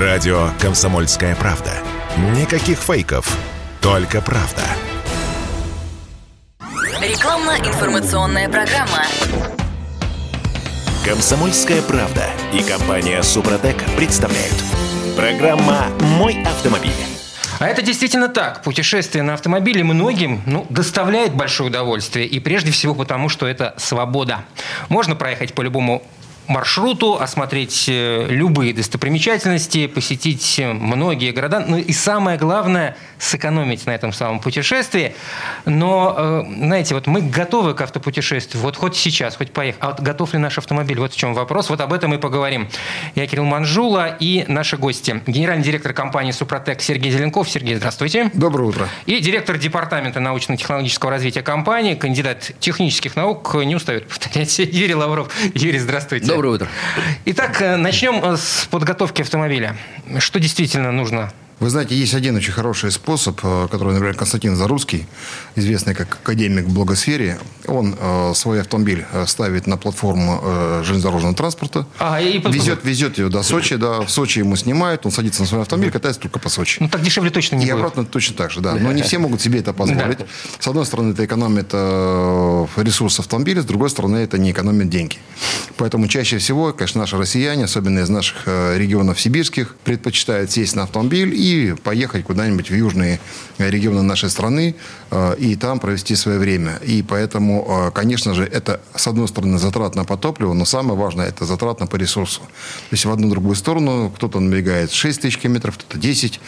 Радио «Комсомольская правда». Никаких фейков, только правда. Рекламно-информационная программа. «Комсомольская правда» и компания «Супротек» представляют. Программа «Мой автомобиль». А это действительно так. Путешествие на автомобиле многим ну, доставляет большое удовольствие. И прежде всего потому, что это свобода. Можно проехать по любому маршруту, осмотреть э, любые достопримечательности, посетить многие города. Ну и самое главное, сэкономить на этом самом путешествии. Но, э, знаете, вот мы готовы к автопутешествию. Вот хоть сейчас, хоть поехать. А вот готов ли наш автомобиль? Вот в чем вопрос. Вот об этом и поговорим. Я Кирилл Манжула и наши гости. Генеральный директор компании «Супротек» Сергей Зеленков. Сергей, здравствуйте. Доброе утро. И директор департамента научно-технологического развития компании, кандидат технических наук, не устает повторять, Юрий Лавров. Юрий, здравствуйте. Доброе утро. Итак, э, начнем э, с подготовки автомобиля. Что действительно нужно вы знаете, есть один очень хороший способ, э, который, например, Константин Зарусский, известный как академик в блогосфере, он э, свой автомобиль э, ставит на платформу э, железнодорожного транспорта, а, и... везет, везет ее до Сочи, да, в Сочи ему снимают, он садится на свой автомобиль, катается только по Сочи. Ну, так дешевле точно не и будет. И обратно точно так же, да. Но не все могут себе это позволить. Да. С одной стороны, это экономит э, ресурс автомобиля, с другой стороны, это не экономит деньги. Поэтому чаще всего, конечно, наши россияне, особенно из наших э, регионов сибирских, предпочитают сесть на автомобиль и поехать куда-нибудь в южные регионы нашей страны э, и там провести свое время. И поэтому, э, конечно же, это, с одной стороны, затратно по топливу, но самое важное, это затратно по ресурсу. То есть в одну другую сторону кто-то набегает 6 тысяч километров, кто-то 10.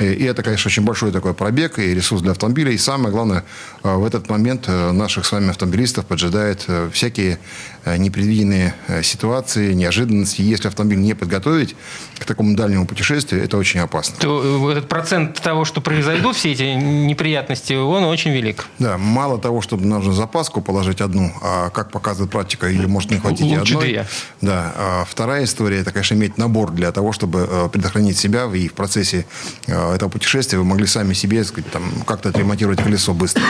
И это, конечно, очень большой такой пробег и ресурс для автомобиля. И самое главное, э, в этот момент наших с вами автомобилистов поджидает всякие непредвиденные ситуации, неожиданности. Если автомобиль не подготовить к такому дальнему путешествию, это очень опасно. То этот процент того, что произойдут все эти неприятности, он очень велик. Да, мало того, чтобы нужно запаску положить одну, а как показывает практика, ее может не хватить Лучше одной. две. Да. А вторая история, это, конечно, иметь набор для того, чтобы э, предохранить себя и в процессе э, этого путешествия вы могли сами себе сказать, там, как-то отремонтировать колесо быстро.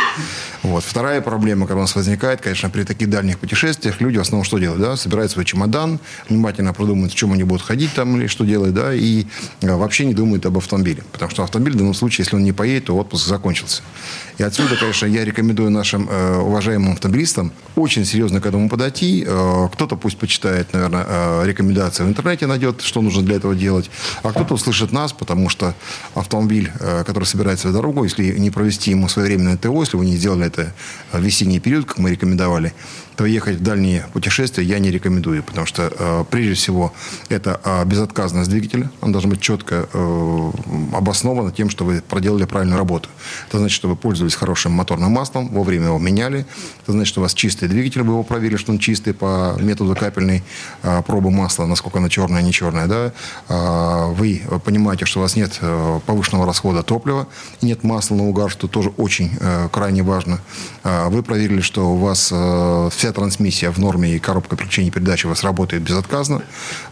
Вот. Вторая проблема, которая у нас возникает, конечно, при таких дальних путешествиях, люди основном что делают? Да? Собирают свой чемодан, внимательно продумывают, в чем они будут ходить там или что делать, да, и э, вообще не думают об автомобиле. Потому что автомобиль в данном случае, если он не поедет, то отпуск закончился. И отсюда, конечно, я рекомендую нашим э, уважаемым автомобилистам очень серьезно к этому подойти. Э, кто-то пусть почитает, наверное, э, рекомендации в интернете, найдет, что нужно для этого делать. А кто-то услышит нас, потому что автомобиль, э, который собирается в дорогу, если не провести ему своевременное ТО, если вы не сделали это в весенний период, как мы рекомендовали, то ехать в дальние путешествия я не рекомендую, потому что, э, прежде всего, это э, безотказность двигателя. Он должен быть четко э, обоснован тем, что вы проделали правильную работу. Это значит, что вы пользовались хорошим моторным маслом, вовремя его меняли. Это значит, что у вас чистый двигатель, вы его проверили, что он чистый по методу капельной э, пробы масла, насколько она черная, не черная. Да? Э, вы понимаете, что у вас нет э, повышенного расхода топлива, нет масла на угар, что тоже очень э, крайне важно. Э, вы проверили, что у вас э, вся трансмиссия в норме и коробка переключения передачи у вас работает безотказно.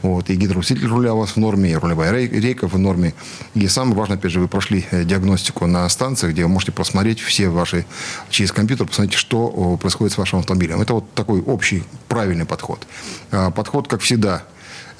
Вот, и гидроусилитель руля у вас в норме, и рулевая рейка в норме. И самое важное, опять же, вы прошли э, диагностику на станции, где вы можете просмотреть все ваши, через компьютер, посмотреть, что происходит с вашим автомобилем. Это вот такой общий правильный подход. А, подход, как всегда,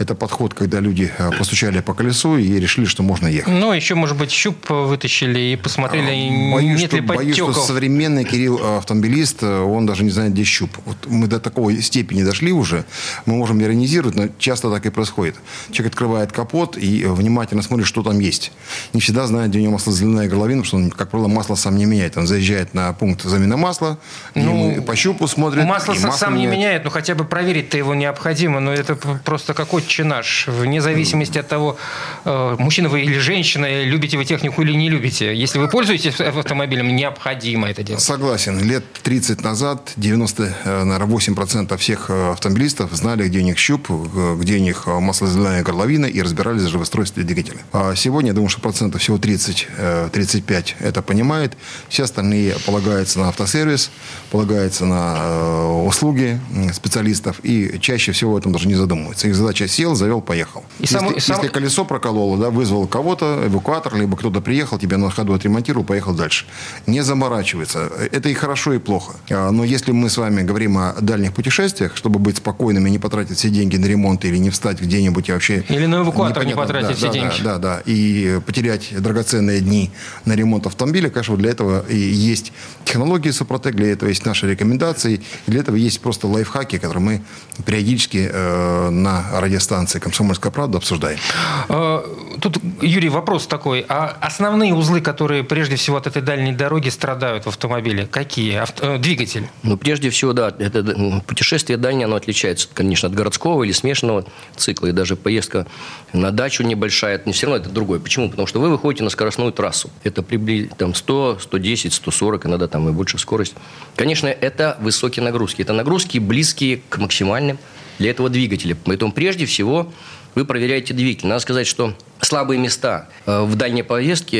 это подход, когда люди э, постучали по колесу и решили, что можно ехать. Ну, еще, может быть, щуп вытащили и посмотрели, а, боюсь, нет что, ли Боюсь, что современный Кирилл э, автомобилист, э, он даже не знает, где щуп. Вот мы до такой степени дошли уже, мы можем иронизировать, но часто так и происходит. Человек открывает капот и внимательно смотрит, что там есть. Не всегда знает, где у него маслозаливная горловина, потому что он, как правило, масло сам не меняет. Он заезжает на пункт замены масла, ну, по щупу смотрит. Масло, масло сам меняет. не меняет, но хотя бы проверить-то его необходимо. Но это просто какой чинаш вне зависимости от того, э, мужчина вы или женщина, любите вы технику или не любите. Если вы пользуетесь автомобилем, необходимо это делать. Согласен. Лет 30 назад 98% всех э, автомобилистов знали, где у них щуп, э, где у них маслозаливная горловина и разбирались в устройстве двигателя. А сегодня, я думаю, что процентов всего 30-35 это понимает. Все остальные полагаются на автосервис, полагаются на услуги специалистов и чаще всего об этом даже не задумываются. Их задача сел, завел, поехал. И если, само- если колесо прокололо, да, вызвал кого-то, эвакуатор, либо кто-то приехал, тебя на ходу отремонтировал, поехал дальше. Не заморачивается. Это и хорошо, и плохо. А, Но если мы с вами говорим о дальних путешествиях, чтобы быть спокойными, не потратить все деньги на ремонт или не встать где-нибудь и вообще... Или на эвакуатор не потратить да, все да, деньги. Да, да, да. И потерять драгоценные дни на ремонт автомобиля, конечно, для этого и есть технологии Супротек, для этого есть наши рекомендации, для этого есть просто лайфхаки, которые мы периодически э, на радиостанции «Комсомольская правда» обсуждаем. Э, Тут, Юрий, вопрос такой. А основные узлы, которые прежде всего от этой дальней дороги страдают в автомобиле, какие? Авто- э, Двигатель. Ну, прежде всего, да, это м, путешествие дальнее, оно отличается, конечно, от городского или смешанного цикла. И даже поездка на дачу небольшая, это не все равно это другое. Почему? Потому что вы выходите на скоростную трассу. Это приблизительно там, 100, 110, 140, иногда там и больше скорость. Конечно, это высокие нагрузки. Это нагрузки близкие к максимальным для этого двигателя. Поэтому прежде всего вы проверяете двигатель. Надо сказать, что слабые места э, в дальней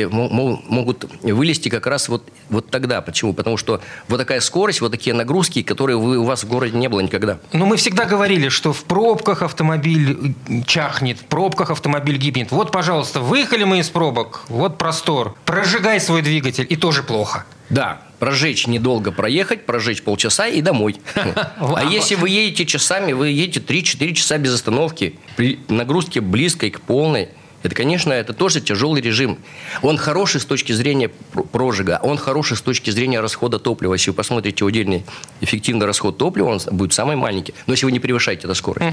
мо- могут вылезти как раз вот, вот тогда. Почему? Потому что вот такая скорость, вот такие нагрузки, которые вы, у вас в городе не было никогда. Ну, мы всегда говорили, что в пробках автомобиль чахнет, в пробках автомобиль гибнет. Вот, пожалуйста, выехали мы из пробок, вот простор. Прожигай свой двигатель, и тоже плохо. Да, прожечь недолго проехать, прожечь полчаса и домой. А если вы едете часами, вы едете 3-4 часа без остановки, при нагрузке близкой к полной, это, конечно, это тоже тяжелый режим. Он хороший с точки зрения пр- прожига, он хороший с точки зрения расхода топлива. Если вы посмотрите удельный эффективный расход топлива, он будет самый маленький. Но если вы не превышаете эту скорость.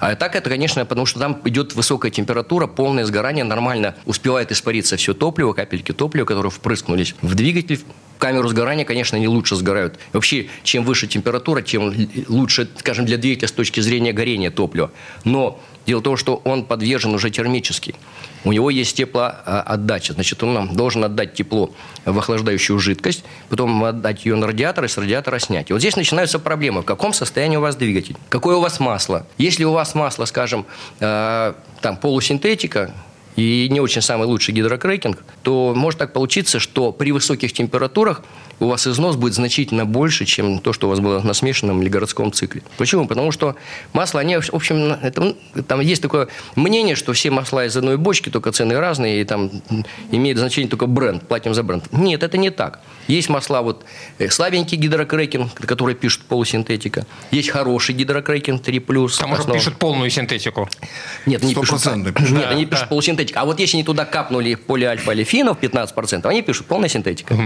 А так это, конечно, потому что там идет высокая температура, полное сгорание, нормально успевает испариться все топливо, капельки топлива, которые впрыскнулись в двигатель. Камеру сгорания, конечно, они лучше сгорают. Вообще, чем выше температура, тем лучше, скажем, для двигателя с точки зрения горения топлива. Но дело в том, что он подвержен уже термически. У него есть теплоотдача. Значит, он нам должен отдать тепло в охлаждающую жидкость, потом отдать ее на радиатор и с радиатора снять. И вот здесь начинаются проблемы. В каком состоянии у вас двигатель? Какое у вас масло? Если у вас масло, скажем, э, там полусинтетика, и не очень самый лучший гидрокрекинг, то может так получиться, что при высоких температурах у вас износ будет значительно больше, чем то, что у вас было на смешанном или городском цикле. Почему? Потому что масла, они, в общем, это, там есть такое мнение, что все масла из одной бочки, только цены разные, и там имеет значение только бренд, платим за бренд. Нет, это не так. Есть масла, вот э, слабенький гидрокрекинг, который пишут полусинтетика. Есть хороший гидрокрекинг 3+. Там уже пишут полную синтетику. Нет, они пишут, нет, они пишут да. Полусинтетика. А вот если они туда капнули полиальфа-алифинов 15%, они пишут полная синтетика.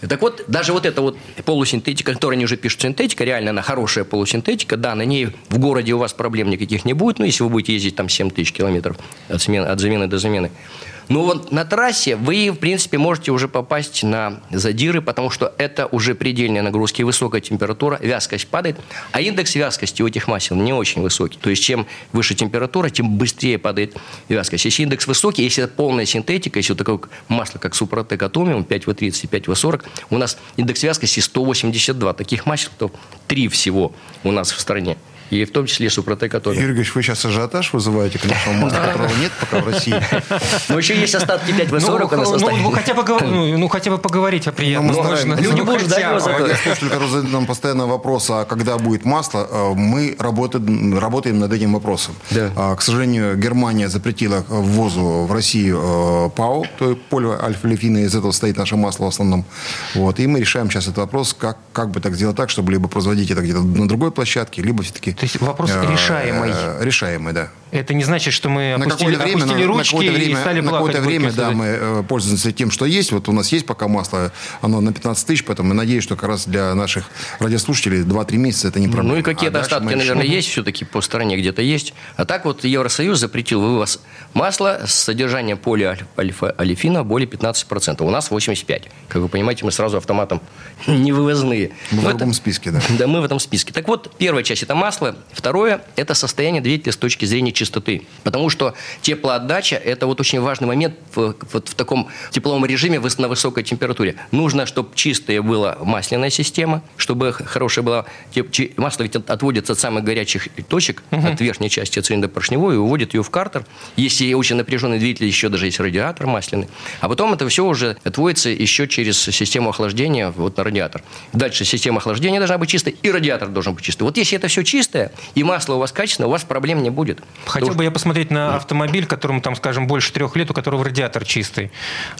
Так вот, даже вот эта вот полусинтетика, которую они уже пишут синтетика, реально она хорошая полусинтетика, да, на ней в городе у вас проблем никаких не будет, ну, если вы будете ездить там 7 тысяч километров от, смены, от замены до замены. Но вот на трассе вы, в принципе, можете уже попасть на задиры, потому что это уже предельные нагрузки, высокая температура, вязкость падает, а индекс вязкости у этих масел не очень высокий. То есть, чем выше температура, тем быстрее падает вязкость. Если индекс высокий, если это полная синтетика, если вот такое масло, как Супротек Атомиум, 5В30 и 5В40, у нас индекс вязкости 182. Таких масел то три всего у нас в стране. И в том числе Супротек Атомиум. Юрий Григорьевич, вы сейчас ажиотаж вызываете к нашему маслу, которого нет пока в России. Но еще есть остатки 5В40 у нас ну, остались. ну, хотя бы, ну, ну, хотя бы поговорить о приятном. Ну. Люди ну, будут задают нам постоянно вопрос, а когда будет масло, э, мы работаем, работаем над этим вопросом. Да. А, К сожалению, Германия запретила ввозу в Россию э, ПАО, то есть полиальфа-лефина, из этого стоит наше масло в основном. Вот. И мы решаем сейчас этот вопрос, как, как бы так сделать так, чтобы либо производить это где-то на другой площадке, либо все-таки... То есть вопрос решаемый. Решаемый, да. Это не значит, что мы На опустили, время, опустили на, на ручки какое-то и время, стали на плакать. какое-то время, да, мы э, пользуемся тем, что есть. Вот у нас есть пока масло, оно на 15 тысяч, поэтому я надеюсь, что как раз для наших радиослушателей 2-3 месяца это не проблема. Ну и какие-то А остатки, мы наверное, есть все-таки по стране где-то есть. А так вот Евросоюз запретил вывоз масла с содержанием полиальфа-алифина более 15%. У нас 85%. Как вы понимаете, мы сразу автоматом не вывозные. Мы в другом это- списке, да. Да, мы в этом списке. Так вот, первая часть – это масло. Второе – это состояние двигателя с точки зрения чистоты. Потому что теплоотдача – это вот очень важный момент в, вот в таком тепловом режиме на высокой температуре. Нужно, чтобы чистая была масляная система, чтобы хорошая была... Масло ведь от- отводится от самых горячих точек, от верхней части цилиндра поршневой, и уводит ее в картер. Если очень напряженный двигатель, еще даже есть радиатор масляный. А потом это все уже отводится еще через систему охлаждения вот на радиатор. Дальше система охлаждения должна быть чистой, и радиатор должен быть чистый. Вот если это все чистое, и масло у вас качественное, у вас проблем не будет. Хотел Потому бы я посмотреть на автомобиль, которому там, скажем, больше трех лет, у которого радиатор чистый.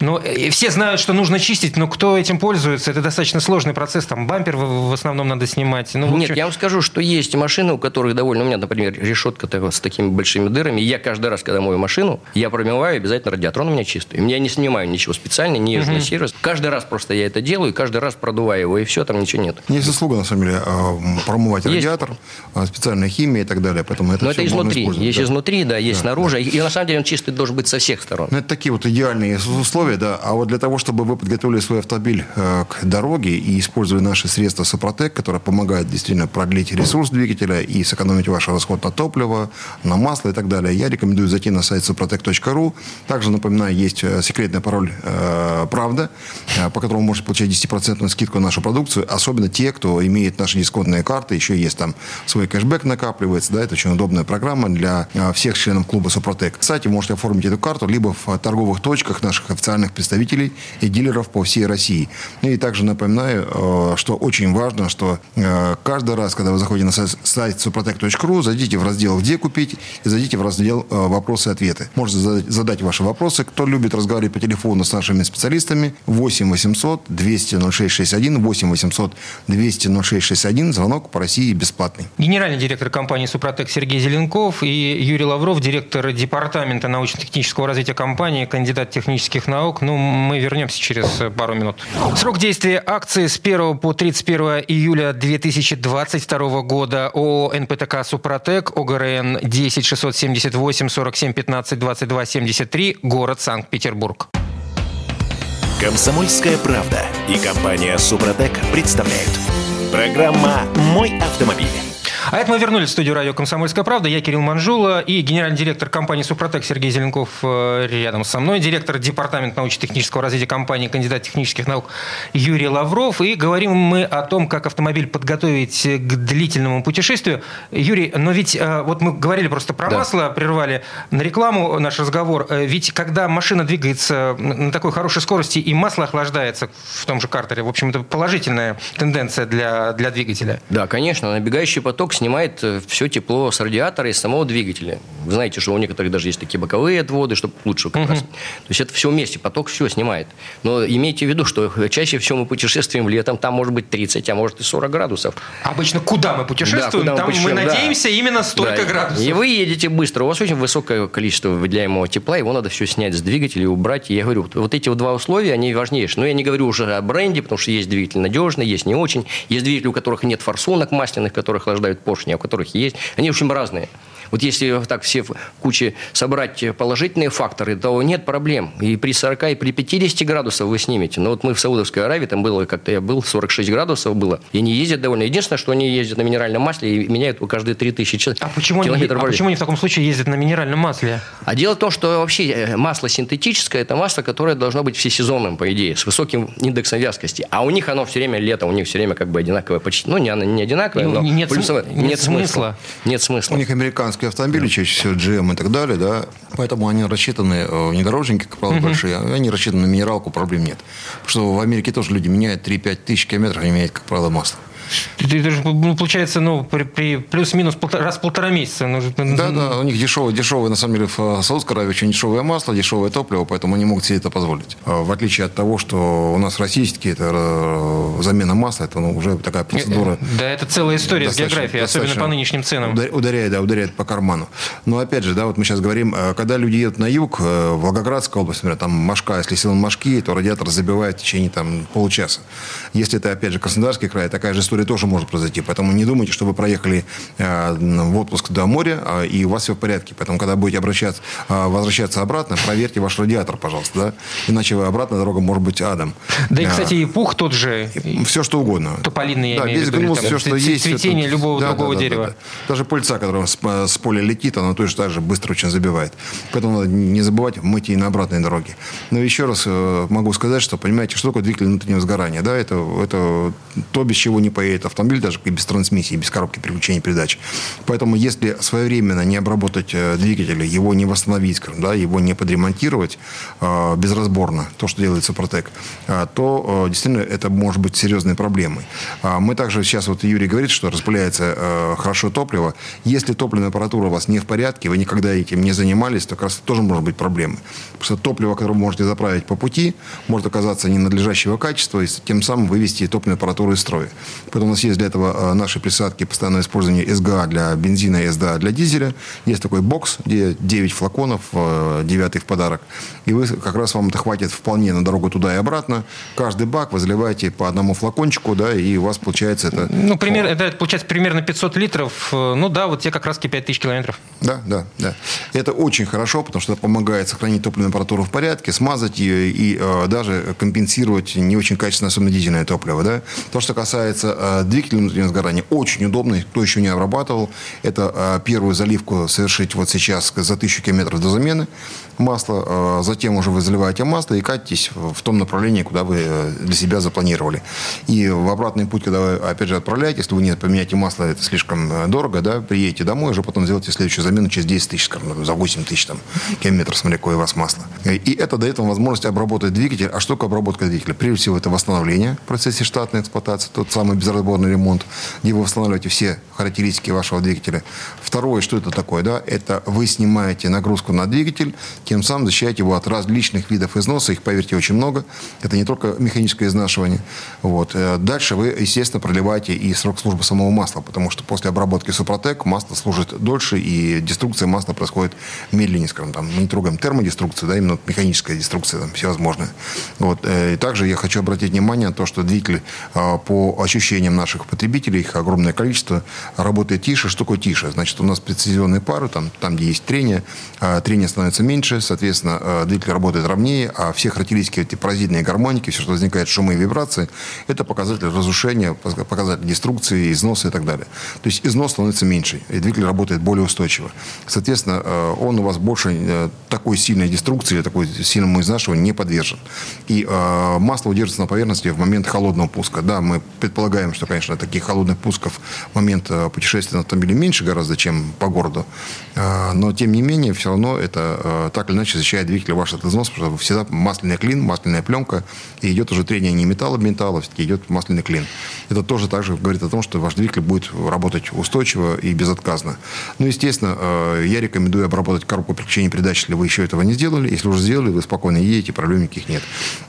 Но э, все знают, что нужно чистить, но кто этим пользуется? Это достаточно сложный процесс. Там бампер в в основном надо снимать. Ну, в Нет, общем- я вам скажу, что есть машины, у которых довольно... У меня, например, решетка такая с такими большими дырами. И я каждый раз, когда мою машину, я промываю обязательно радиатор. Он у меня чистый. Я не снимаю ничего специально, не езжу на сервис. Каждый раз просто я это делаю, и каждый раз продуваю его, и все, там ничего нет. Есть заслуга, на самом деле, э, промывать Есть. радиатор, э, специальная химия и так далее. Поэтому это Но это изнутри. Есть да. изнутри, да, есть снаружи. И на самом деле он чистый должен быть со всех сторон. Ну, это такие вот идеальные условия, да. А вот для того, чтобы вы подготовили свой автомобиль э, к дороге и использовали наши средства Супротек, которые помогают действительно продлить ресурс двигателя и сэкономить ваш расход на топливо, на масло и так далее, я рекомендую зайти на сайт suprotec.ru. Также, напоминаю, есть э, секретный пароль э, «Правда», э, по которому можете получать 10% скидку на нашу продукцию, особенно те, кто имеет наши дисконтные карты, еще есть там свой кэшбэк накапливается, да, это очень удобная программа для э, всех членов клуба Супротек. Кстати, можете оформить эту карту либо в э, торговых точках наших официальных представителей и дилеров по всей России. Ну и также напоминаю, э, что очень важно, что э, каждый раз, когда вы заходите на сайт, suprotec.ru, зайдите в раздел «Где купить» и зайдите в раздел э, «Вопросы и ответы». Можете задать ваши вопросы. Кто любит разговаривать по телефону с нашими специалистами, 8 800 200 0661, 8 800 200 0661, звонок по России бесплатный. Генеральный директор компании «Супротек» Сергей Зеленков и Юрий Лавров, директор департамента научно-технического развития компании, кандидат технических наук. Ну, мы вернемся через пару минут. Срок действия акции с 1 по 31 июля 2022 года ООО «НПТК Супротек», ОГРН 10 678 47 15 22 73, город Санкт-Петербург. Комсомольская правда и компания Супротек представляют. Программа «Мой автомобиль». А это мы вернулись в студию радио «Комсомольская правда». Я Кирилл Манжула и генеральный директор компании «Супротек» Сергей Зеленков э, рядом со мной, директор департамента научно-технического развития компании, кандидат технических наук Юрий Лавров. И говорим мы о том, как автомобиль подготовить к длительному путешествию. Юрий, но ведь э, вот мы говорили просто про Да. масло, прервали на рекламу наш разговор. Э, Ведь когда машина двигается на такой хорошей скорости и масло охлаждается в том же картере, в общем, это положительная тенденция для, для двигателя. Да, конечно, набегающий поток снимает все тепло с радиатора и самого двигателя. Вы знаете, что у некоторых даже есть такие боковые отводы, чтобы лучше как раз. То есть это все вместе, поток все снимает. Но имейте в виду, что чаще всего мы путешествуем летом, там может быть 30, а может и 40 градусов. Обычно куда мы путешествуем, Да, куда мы там мы, путешествуем, да. надеемся именно столько Да, градусов. И вы едете быстро. У вас очень высокое количество выделяемого тепла, его надо все снять с двигателя и убрать. И я говорю, вот- вот эти вот два условия, они важнейшие. Но я не говорю уже о бренде, потому что есть двигатель надежный, есть не очень. Есть двигатели, у которых нет форсунок масляных, которые охлаждают поршни, а у которых есть. Они, в общем, разные. Вот если так все в куче собрать положительные факторы, то нет проблем. И при 40, и при 50 градусах вы снимете. Но вот мы в Саудовской Аравии, там было, как-то я был, 46 градусов было. И они ездят довольно. Единственное, что они ездят на минеральном масле и меняют его каждые 3000 часов. А почему, они, километров а почему они в таком случае ездят на минеральном масле? А дело в том, что вообще э, масло синтетическое – это масло, которое должно быть всесезонным, по идее, с высоким индексом вязкости. А у них оно все время лето, у них все время как бы одинаковое почти. Ну, не, оно не одинаковое, но нет плюсовое. см- нет смысла. Нет смысла. У них американские автомобили, чаще всего GM и так далее, да, поэтому они рассчитаны, э, внедорожники, как правило, большие, а они рассчитаны на минералку, проблем нет. Потому что в Америке тоже люди меняют 3-5 тысяч километров, они меняют, как правило, масло. Ну, получается, ну, при, при плюс-минус полтора- раз в полтора месяца. Ну, же- Да, да, у них дешевое, дешевое, на самом деле, в э, Саудовской Аравии очень дешевое масло, дешевое топливо, поэтому они могут себе это позволить. А В отличие от того, что у нас российские, это э, замена масла, это ну, уже такая процедура. Да, это целая история с географией, особенно по нынешним ценам. удар- Ударяет, да, ударяет по карману. Но опять же, да, вот мы сейчас говорим, э, когда люди едут на юг, э, в Волгоградскую область, например, там Машка, если сел на Машки, то радиатор забивает в течение там получаса. Если это, опять же, Краснодарский край, такая же история тоже может произойти. Поэтому не думайте, что вы проехали э, в отпуск до моря, а, и у вас все в порядке. Поэтому, когда будете обращаться, э, возвращаться обратно, проверьте ваш радиатор, пожалуйста, да? Иначе вы обратно дорога может быть адом. Да и, А, кстати, и пух тот же. все что угодно. Тополиный, я да, имею весь виду, гнус, все, что есть. цветение это- любого да, другого да, да, дерева. да, да. Даже пыльца, которая с, с поля летит, она точно так же быстро очень забивает. Поэтому надо не забывать мыть и на обратной дороге. Но еще раз э, могу сказать, что, понимаете, что такое двигатель внутреннего сгорания? Да, это, это то, без чего не поедешь поедет автомобиль даже и без трансмиссии, без коробки переключения передач. Поэтому если своевременно не обработать э, двигатель, его не восстановить, да, его не подремонтировать э, безразборно, то, что делает Супротек, э, то э, действительно это может быть серьезной проблемой. Э, мы также сейчас, вот Юрий говорит, что распыляется э, хорошо топливо. Если топливная аппаратура у вас не в порядке, вы никогда этим не занимались, то как раз тоже может быть проблемой. Потому что топливо, которое вы можете заправить по пути, может оказаться ненадлежащего качества и тем самым вывести топливную аппаратуру из строя. У нас есть для этого э, наши присадки постоянного использования СГА для бензина и СДА для дизеля. Есть такой бокс, где 9 флаконов, 9 в подарок. И вы как раз вам это хватит вполне на дорогу туда и обратно. Каждый бак вы заливаете по одному флакончику, да, и у вас получается это... Ну, пример, это получается примерно 500 литров. Ну да, вот те как раз 5000 километров. Да, да, да. Это очень хорошо, потому что это помогает сохранить топливную аппаратуру в порядке, смазать ее и э, даже компенсировать не очень качественное, особенно дизельное топливо. Да? То, что касается э, двигателя внутреннего сгорания, очень удобно, кто еще не обрабатывал, это э, первую заливку совершить вот сейчас за тысячу километров до замены масла, э, затем уже вы заливаете масло и катитесь в том направлении, куда вы э, для себя запланировали. И в обратный путь, когда вы, опять же, отправляете, если вы не поменяете масло, это слишком э, дорого, да, приедете домой, уже потом сделаете следующую замену через 10 тысяч, скажем, за 8 тысяч там, километров, смотря какое у вас масло. И это дает вам возможность обработать двигатель. А что такое обработка двигателя? Прежде всего, это восстановление в процессе штатной эксплуатации, тот самый безразборный ремонт, где вы восстанавливаете все характеристики вашего двигателя. Второе, что это такое, да, это вы снимаете нагрузку на двигатель, тем самым защищаете его от различных видов износа. Их, поверьте, очень много. Это не только механическое изнашивание. Вот. Э, дальше вы, естественно, продлеваете и срок службы самого масла, потому что после обработки Супротек масло служит дольше, и деструкция масла происходит медленнее, скажем, там, мы не трогаем термодеструкцию, да, именно механическая деструкция, там, всевозможная. Вот. Э, и также я хочу обратить внимание на то, что двигатель э, по ощущениям наших потребителей, их огромное количество, работает тише. Что такое тише? Значит, у нас прецизионные пары, там, там где есть трение, трение становится меньше, соответственно, двигатель работает ровнее, а все характеристики, эти паразитные гармоники, все, что возникает, шумы и вибрации, это показатель разрушения, показатель деструкции, износа и так далее. То есть износ становится меньше, и двигатель работает более устойчиво. Соответственно, э, он у вас больше э, такой сильной деструкции или такой сильному изнашиванию не подвержен. И э, масло удерживается на поверхности в момент холодного пуска. Да, мы предполагаем, что, конечно, таких холодных пусков в момент путешествия на автомобиле меньше гораздо, чем по городу. Но, тем не менее, все равно это так или иначе защищает двигатель ваш от износа, потому что всегда масляный клин, масляная пленка, и идет уже трение не металла а все-таки идет масляный клин. Это тоже также говорит о том, что ваш двигатель будет работать устойчиво и безотказно. Ну, естественно, э, я рекомендую обработать коробку переключения передач, если вы еще этого не сделали. Если уже сделали, вы спокойно едете, проблем никаких нет.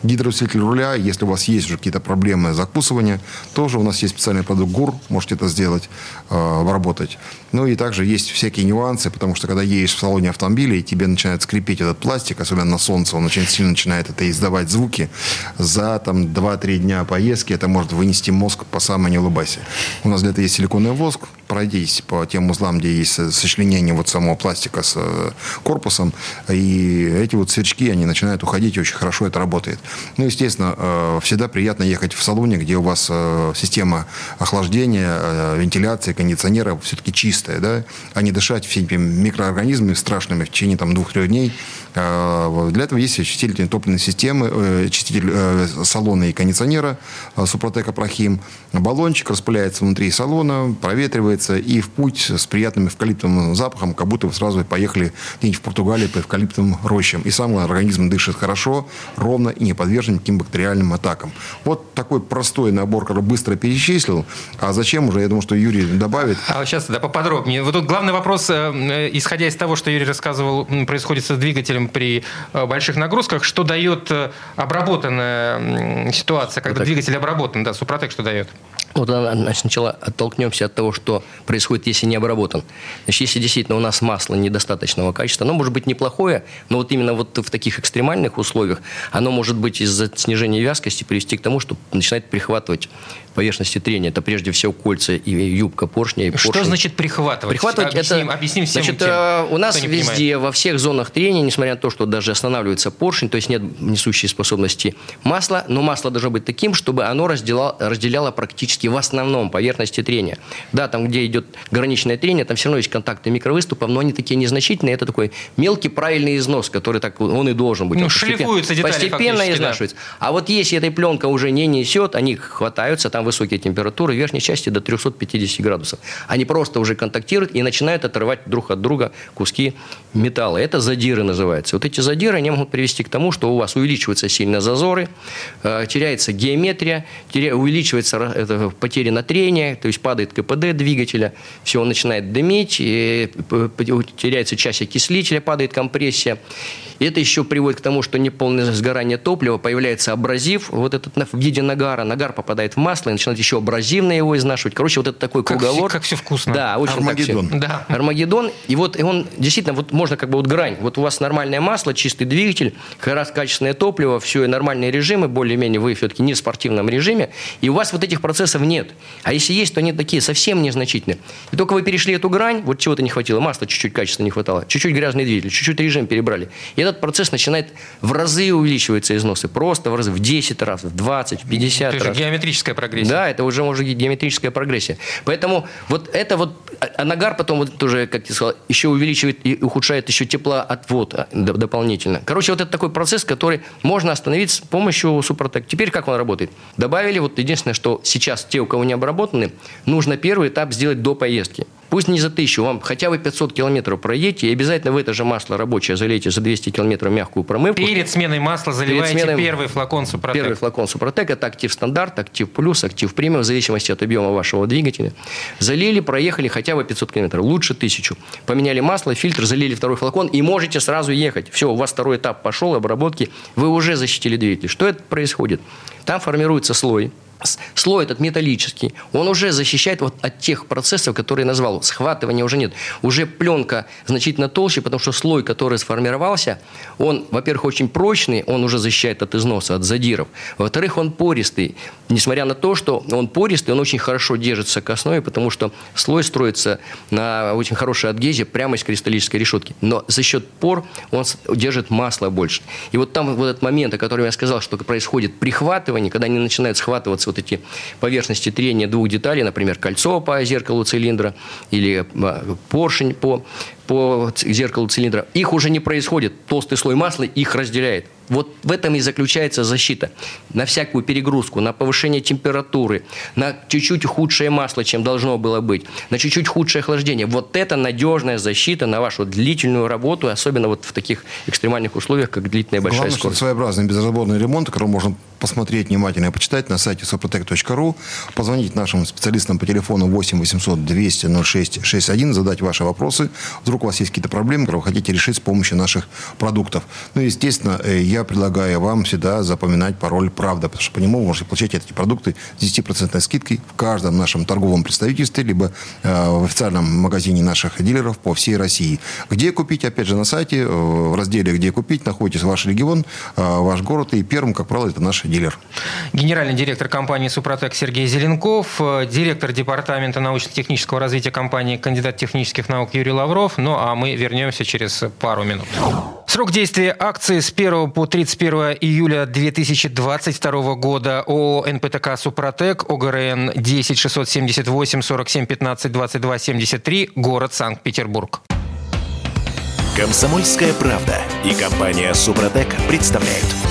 Гидроусилитель руля, если у вас есть уже какие-то проблемы закусывания, тоже у нас есть специальный продукт ГУР, можете это сделать, э, обработать. Ну и также есть всякие нюансы, потому что когда едешь в салоне автомобиля, и тебе начинает скрипеть этот пластик, особенно на солнце, он очень сильно начинает это издавать звуки, за там 2-3 дня поездки это может вынести мозг по самой нелыбасе. У нас для этого есть силиконовый воск, пройдись по тем узлам, где есть сочленение вот самого пластика с э, корпусом, и эти вот сверчки, они начинают уходить, и очень хорошо это работает. Ну, естественно, э, всегда приятно ехать в салоне, где у вас э, система охлаждения, вентиляции, кондиционера все-таки чистая, да, а не дышать всеми микроорганизмами страшными в течение там двух-трех дней. Для этого есть очиститель топливной системы, очиститель салона и кондиционера Супротек Прохим. Баллончик распыляется внутри салона, проветривается и в путь с приятным эвкалиптовым запахом, как будто вы сразу поехали где-нибудь в Португалии по эвкалиптовым рощам. И сам организм дышит хорошо, ровно и не подвержен каким бактериальным атакам. Вот такой простой набор, который быстро перечислил. А зачем уже, я думаю, что Юрий добавит. А сейчас да, поподробнее. Вот тут главный вопрос, э, э, исходя из того, что Юрий рассказывал, происходит с двигателем при э, больших нагрузках, что дает обработанная ситуация, когда вот двигатель обработан, да, Супротек что дает? Вот значит, сначала оттолкнемся от того, что происходит, если не обработан. Значит, если действительно у нас масло недостаточного качества, оно может быть неплохое, но вот именно вот в таких экстремальных условиях оно может быть из-за снижения вязкости привести к тому, что начинает прихватывать поверхности трения. Это прежде всего кольца и юбка поршня. И что значит прихватывать? Прихватывать объясним, это... Объясним всем значит, тем, э, у нас везде, понимает. во всех зонах трения, несмотря на то, что даже останавливается поршень, то есть нет несущей способности масла, но масло должно быть таким, чтобы оно разделяло, разделяло практически в основном поверхности трения. Да, там, где идет граничное трение, там все равно есть контакты микровыступов, но они такие незначительные. Это такой мелкий правильный износ, который так он и должен быть. Ну, шлифуются детали Постепенно изнашивается. Да. А вот если эта пленка уже не несет, они хватаются, там там высокие температуры, в верхней части до 350 градусов. Они просто уже контактируют и начинают отрывать друг от друга куски металла. Это задиры называются. Вот эти задиры, они могут привести к тому, что у вас увеличиваются сильно зазоры, э, теряется геометрия, увеличивается это, потеря на трения, то есть падает КПД двигателя, все, он начинает дымить, теряется часть окислителя, падает компрессия. И это еще приводит к тому, что неполное сгорание топлива, появляется абразив, вот этот в виде нагара. Нагар попадает в масло и начинает еще абразивно его изнашивать. Короче, вот это такой как круговор. Все, как все вкусно. Да, очень Армагеддон. Все. Да. Армагеддон. И вот и он действительно, вот можно как бы вот грань. Вот у вас нормальное масло, чистый двигатель, как раз качественное топливо, все, и нормальные режимы, более-менее вы все-таки не в спортивном режиме, и у вас вот этих процессов нет. А если есть, то они такие совсем незначительные. И только вы перешли эту грань, вот чего-то не хватило, масла чуть-чуть качества не хватало, чуть-чуть грязный двигатель, чуть-чуть режим перебрали. И этот процесс начинает в разы увеличиваться износы, просто в разы, в 10 раз, в 20, в 50 Это раз. Это геометрическая прогрессия. Да, это уже может быть геометрическая прогрессия. Поэтому вот это вот, а, а нагар потом вот тоже, как ты сказал, еще увеличивает и ухудшает еще теплоотвод а, дополнительно. Короче, вот это такой процесс, который можно остановить с помощью Супротек. Теперь как он работает? Добавили, вот единственное, что сейчас те, у кого не обработаны, нужно первый этап сделать до поездки. Пусть не за тысячу, вам хотя бы 500 километров проедете, и обязательно в это же масло рабочее залейте за 200 километров мягкую промывку. Перед сменой масла заливаете Перед сменой... первый флакон Супротек. Первый флакон Супротек. Это актив стандарт, актив плюс, актив премиум, в зависимости от объема вашего двигателя. Залили, проехали хотя бы 500 километров, лучше тысячу. Поменяли масло, фильтр, залили второй флакон, и можете сразу ехать. Все, у вас второй этап пошел, обработки, вы уже защитили двигатель. Что это происходит? Там формируется слой, слой этот металлический, он уже защищает вот от тех процессов, которые я назвал. Схватывания уже нет. Уже пленка значительно толще, потому что слой, который сформировался, он, во-первых, очень прочный, он уже защищает от износа, от задиров. Во-вторых, он пористый. Несмотря на то, что он пористый, он очень хорошо держится к основе, потому что слой строится на очень хорошей адгезе прямо из кристаллической решетки. Но за счет пор он держит масло больше. И вот там вот этот момент, о котором я сказал, что происходит прихватывание, когда они начинают схватываться вот эти поверхности трения двух деталей, например, кольцо по зеркалу цилиндра или а, поршень по, по зеркалу цилиндра, их уже не происходит. Толстый слой масла их разделяет. Вот в этом и заключается защита. На всякую перегрузку, на повышение температуры, на чуть-чуть худшее масло, чем должно было быть, на чуть-чуть худшее охлаждение. Вот это надежная защита на вашу длительную работу, особенно вот в таких экстремальных условиях, как длительная большая Главное, скорость. Что своеобразный безразборный ремонт, который можно посмотреть внимательно и почитать на сайте soprotec.ru, позвонить нашим специалистам по телефону 8 800 200 06 61, задать ваши вопросы. Вдруг у вас есть какие-то проблемы, которые вы хотите решить с помощью наших продуктов. Ну, естественно, э, я предлагаю вам всегда запоминать пароль «Правда», потому что по нему вы можете получать эти продукты с 10% скидкой в каждом нашем торговом представительстве, либо э, в официальном магазине наших дилеров по всей России. Где купить? Опять же, на сайте, э, в разделе «Где купить» находитесь ваш регион, э, ваш город, и первым, как правило, это наш дилер. Генеральный директор компании «Супротек» Сергей Зеленков, э, директор департамента научно-технического развития компании, кандидат технических наук Юрий Лавров. Ну, а мы вернемся через пару минут. Срок действия акции с 1 по 31 июля 2022 года ООО «НПТК Супротек», ОГРН 10 678 47 15 22 73, город Санкт-Петербург. Комсомольская правда и компания «Супротек» представляют.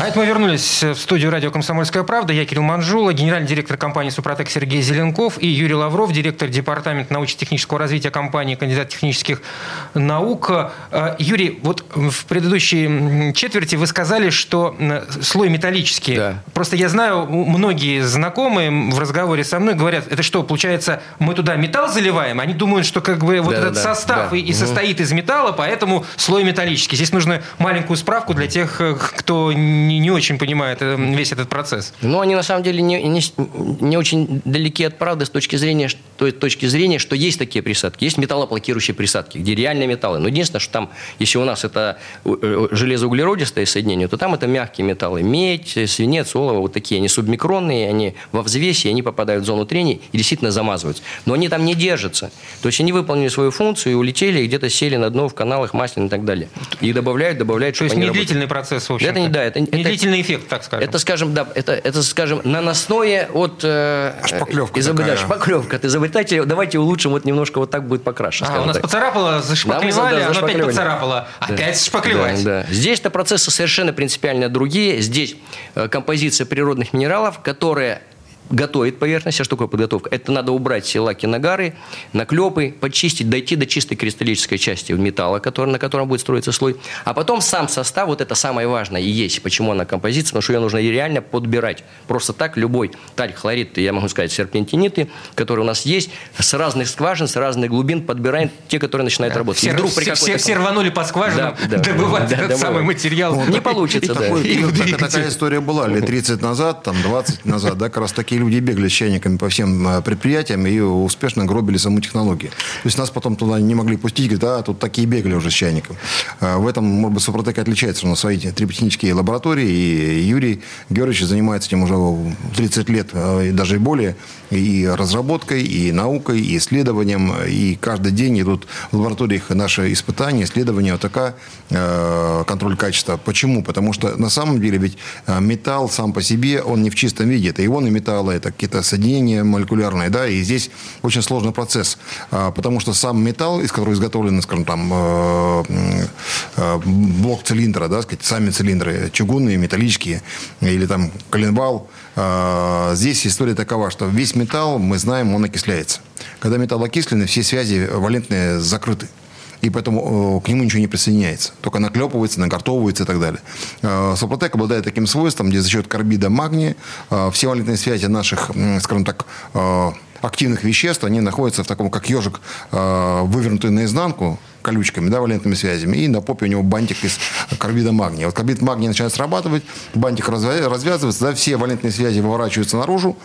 А это мы вернулись в студию радио «Комсомольская правда». Я Кирилл Манжула, генеральный директор компании «Супротек» Сергей Зеленков и Юрий Лавров, директор департамента научно-технического развития компании, кандидат технических наук. А, Юрий, вот в предыдущей четверти вы сказали, что слой металлический. Да. Просто я знаю, многие знакомые в разговоре со мной говорят, это что, получается, мы туда металл заливаем? Они думают, что как бы вот да, этот да, состав да. И, и состоит из металла, поэтому слой металлический. Здесь нужно маленькую справку для тех, кто не, не очень понимают э, весь этот процесс. Ну, они на самом деле не, не, не очень далеки от правды с точки зрения, той точки зрения, что есть такие присадки. Есть металлоблокирующие присадки, где реальные металлы. Но единственное, что там, если у нас это э, железоуглеродистое соединение, то там это мягкие металлы. Медь, свинец, олово, вот такие. Они субмикронные, они во взвесе, они попадают в зону трения и действительно замазываются. Но они там не держатся. То есть они выполнили свою функцию и улетели, и где-то сели на дно в каналах масляных и так далее. И добавляют, добавляют, То есть не длительный процесс, в общем Это не, да, это, это Замедлительный эффект, так скажем. Это, скажем, да, это, это скажем, наносное от... Э, шпаклевка изобр... такая. Да, шпаклевка от изобретателя. Давайте улучшим, вот немножко вот так будет покраше. А, у нас так. поцарапало, зашпаклевали, Да, за- оно опять поцарапало. Опять шпаклевать. Да, да. Здесь-то процессы совершенно принципиально другие. Здесь э, композиция природных минералов, которая готовит поверхность. А что такое подготовка? Это надо убрать все лаки, нагары, наклепы, почистить, дойти до чистой кристаллической части металла, который, на котором будет строиться слой. А потом сам состав, вот это самое важное и есть. Почему она композиция? Потому что ее нужно и реально подбирать. Просто так любой таль, хлорид, я могу сказать, серпентиниты, которые у нас есть, с разных скважин, с разных глубин подбираем те, которые начинают работать. И Все, вдруг при все- какой-то- все рванули по скважинам Да, да. добывать Да, этот добывать. самый материал. Не получится, да. Такой И такая история была лет 30 назад, там 20 назад, да, как раз такие люди бегали с чайниками по всем э, предприятиям и успешно гробили саму технологию. То есть нас потом туда не могли пустить, говорят, а тут такие бегали уже с чайником. Э, В этом, может быть, Супротек отличается, у нас свои триботехнические лаборатории, и Юрий Георгиевич занимается этим уже 30 лет, э, и даже и более, и разработкой, и наукой, и исследованием, и каждый день идут в лабораториях наши испытания, исследования, ОТК, э, контроль качества. Почему? Потому что на самом деле ведь э, металл сам по себе, он не в чистом виде. Это ионы металла, это какие-то соединения молекулярные, да, и здесь очень сложный процесс, А, потому что сам металл, из которого изготовлен, скажем, там, э, блок цилиндра, да, сказать, сами цилиндры, чугунные, металлические, или там коленвал, здесь история такова, что весь металл, мы знаем, он окисляется. Когда металл окисленный, все связи валентные закрыты. И поэтому э, к нему ничего не присоединяется. Только наклепывается, нагортовывается и так далее. Э, Супротек обладает таким свойством, где за счет карбида магния э, все валентные связи наших, скажем так, активных веществ, они находятся в таком, как ежик, вывернутый наизнанку, колючками, да, валентными связями, и на попе у него бантик из карбида магния. Вот карбид магния начинает срабатывать, бантик развя- развязывается, да, все валентные связи выворачиваются наружу,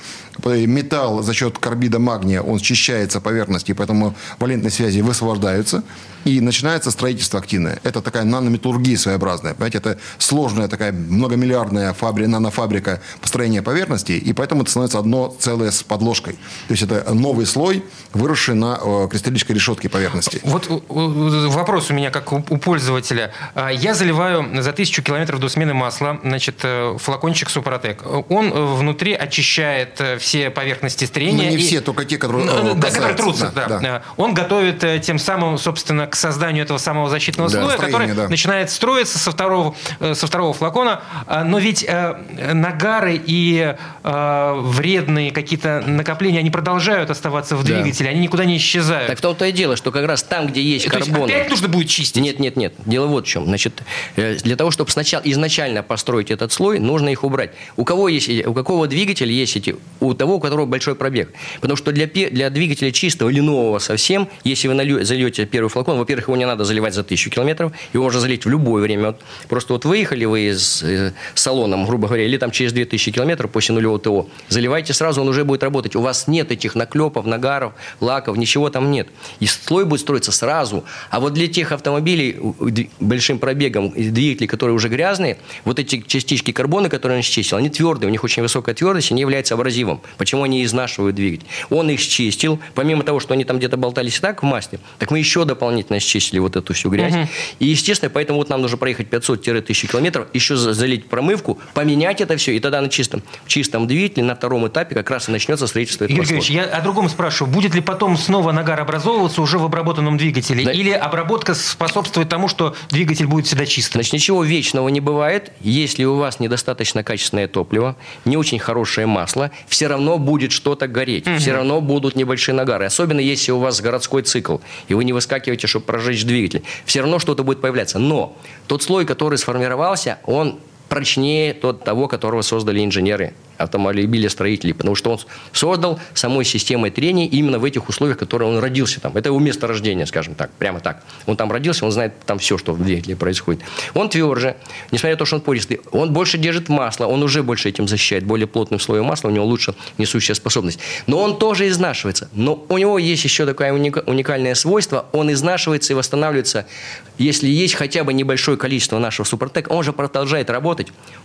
металл за счет карбида магния, он счищается поверхности, поэтому валентные связи высвобождаются, и начинается строительство активное. Это такая нанометаллургия своеобразная, понимаете, это сложная такая многомиллиардная фабрика, нанофабрика построения поверхности, и поэтому это становится одно целое с подложкой. То есть это новый слой, выросший на э, кристаллической решетке поверхности. Вот у- у- вопрос у меня как у, пользователя. А, Я заливаю за тысячу километров до смены масла, значит, э, флакончик Супротек. Он э, внутри очищает э, все поверхности Ну, трения. не и- все, только те, которые, э, да, которые касаются. трутся, да. Да, да. Э, Он готовит э, тем самым, собственно, к созданию этого самого защитного Да, слоя, который да. начинает строиться со второго, э, со второго флакона. А, Но ведь э, нагары и э, вредные какие-то накопления, они продолжают оставаться в Да. двигателе, они никуда не исчезают. Так в том-то и дело, что как раз там, где есть То есть карбон... опять нужно будет чистить? Нет, нет, нет. Дело вот в чем. Значит, для того, чтобы сначала изначально построить этот слой, нужно их убрать. У кого есть, у какого двигателя есть эти? У того, у которого большой пробег. Потому что для, для двигателя чистого или нового совсем, если вы зальете первый флакон, во-первых, его не надо заливать за тысячу километров, его можно залить в любое время. Вот просто вот выехали вы из э, салоном, грубо говоря, или там через 2000 километров после нулевого ТО, заливайте сразу, он уже будет работать. У вас нет этих наклепов, нагаров, лаков, ничего там нет. И слой будет строиться сразу. А вот для тех автомобилей большим пробегом, двигателей, которые уже грязные, вот эти частички карбона, которые он счистил, они твердые, у них очень высокая твердость, они являются абразивом. Почему они изнашивают двигатель? Он их счистил, помимо того, что они там где-то болтались и так в масле, так мы еще дополнительно счистили вот эту всю грязь. И, естественно, поэтому вот нам нужно проехать 500-1000 километров, еще за- залить промывку, поменять это все, и тогда на чистом, в чистом двигателе на втором этапе как раз и начнется строительство этого Игорь слоя. я о другом спрашиваю. Будет ли потом снова нагар образовываться уже в обработанном двигателе? Да. Или обработка способствует тому, что двигатель будет всегда чистым? Значит, ничего вечного не бывает. Если у вас недостаточно качественное топливо, не очень хорошее масло, все равно будет что-то гореть. Все равно будут небольшие нагары. Особенно если у вас городской цикл, и вы не выскакиваете, чтобы прожечь двигатель. Все равно что-то будет появляться. Но тот слой, который сформировался, он прочнее тот того, которого создали инженеры автомобилестроителей, потому что он создал самой системой трения именно в этих условиях, в которых он родился там. Это его место рождения, скажем так, прямо так. Он там родился, он знает там все, что в двигателе происходит. Он тверже, несмотря на то, что он пористый, он больше держит масло, он уже больше этим защищает, более плотным слоем масла, у него лучше несущая способность. Но он тоже изнашивается. Но у него есть еще такое уника- уникальное свойство, он изнашивается и восстанавливается, если есть хотя бы небольшое количество нашего супротека, он же продолжает работать,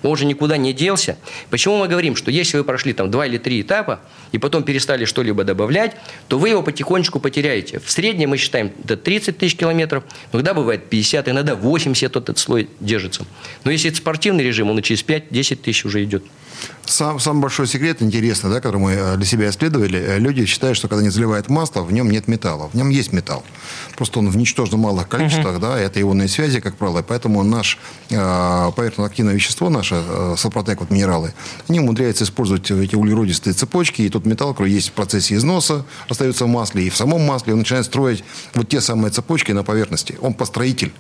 он же никуда не делся. Почему мы говорим, что если вы прошли там два или три этапа, и потом перестали что-либо добавлять, то вы его потихонечку потеряете. В среднем мы считаем до 30 тысяч километров, иногда бывает 50, иногда 80 этот слой держится. Но если это спортивный режим, он и через 5-10 тысяч уже идет. Сам, самый большой секрет, интересный, да, который мы э, для себя исследовали, э, люди считают, что когда они заливают масло, в нем нет металла. В нем есть металл. Просто он в ничтожно малых количествах, uh-huh. да, это ионные связи, как правило, поэтому наш э, поверхностно-активное вещество, наши э, сопротек, вот минералы, они умудряются использовать эти углеродистые цепочки, и тот металл, который есть в процессе износа, остается в масле, и в самом масле он начинает строить вот те самые цепочки на поверхности. Он построитель.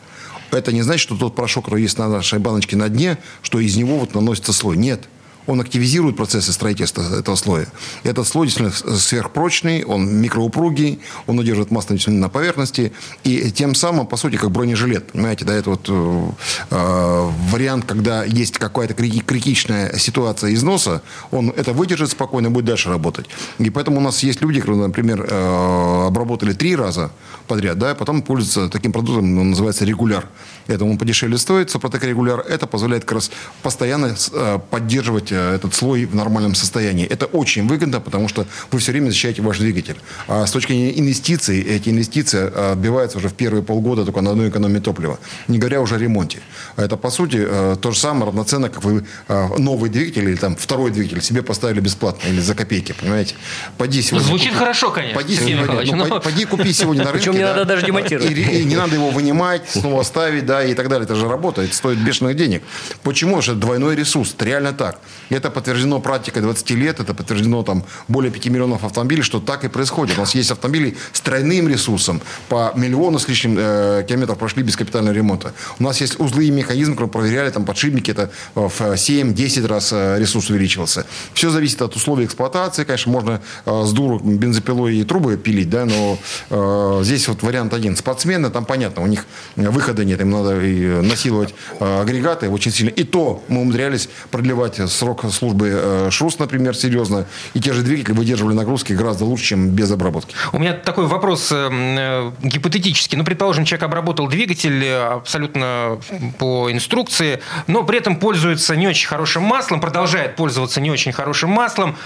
Это не значит, что тот порошок, который есть на нашей баночке на дне, что из него вот наносится слой. Нет он активизирует процессы строительства этого слоя. Этот слой действительно сверхпрочный, он микроупругий, он удерживает масло на поверхности, и тем самым, по сути, как бронежилет. Понимаете, да, это вот э, э вариант, когда есть какая-то критичная ситуация износа, он это выдержит спокойно будет дальше работать. И поэтому у нас есть люди, которые, например, э, обработали три раза подряд, да, и потом пользуются таким продуктом, он называется регуляр. Это он подешевле стоит, Сопротек регуляр. Это позволяет как раз постоянно э, поддерживать э, этот слой в нормальном состоянии. Это очень выгодно, потому что вы все время защищаете ваш двигатель. А с точки зрения инвестиций, эти инвестиции э, отбиваются уже в первые полгода только на одной экономии топлива. Не говоря уже о ремонте. Это, по сути, то же самое равноценно, как вы новый двигатель или там второй двигатель себе поставили бесплатно или за копейки, понимаете? Поди сегодня. Звучит купи, но... ну, поди купи сегодня на рынке. Причем не надо даже демонтировать. И, и не надо его вынимать, снова ставить, да, и так далее. Это же работа, это стоит бешеных денег. Почему? Потому что это двойной ресурс. Это реально так. Это подтверждено практикой 20 лет, это подтверждено там более 5 миллионов автомобилей, что так и происходит. У нас есть автомобили с тройным ресурсом. По миллиону с лишним э, километров прошли без капитального ремонта. У нас есть узлы и механизмы, которые проверяли, там подшипники, это в 7-10 раз э, ресурс увеличивался. Все зависит от условий эксплуатации. Конечно, можно э, с дуру бензопилой и трубы пилить, да, но э, здесь вот вариант один. Спортсмены, там понятно, у них выхода нет, им надо насиловать э, агрегаты очень сильно. И то мы умудрялись продлевать срок службы э, ШРУС, например, серьезно. И те же двигатели выдерживали нагрузки гораздо лучше, чем без обработки. У меня такой вопрос э, гипотетический. Ну, предположим, человек обработал двигатель абсолютно по инструкции, но при этом пользуется не очень хорошим маслом, продолжает пользоваться не очень хорошим маслом,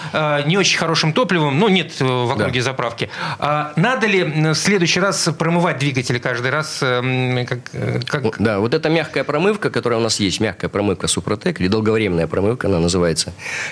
не очень хорошим топливом, ну, нет в округе да. заправки. А надо ли в следующий раз промывать двигатель каждый раз, как, как да, вот эта мягкая промывка, которая у нас есть, мягкая промывка Супротек, или долговременная промывка она называется,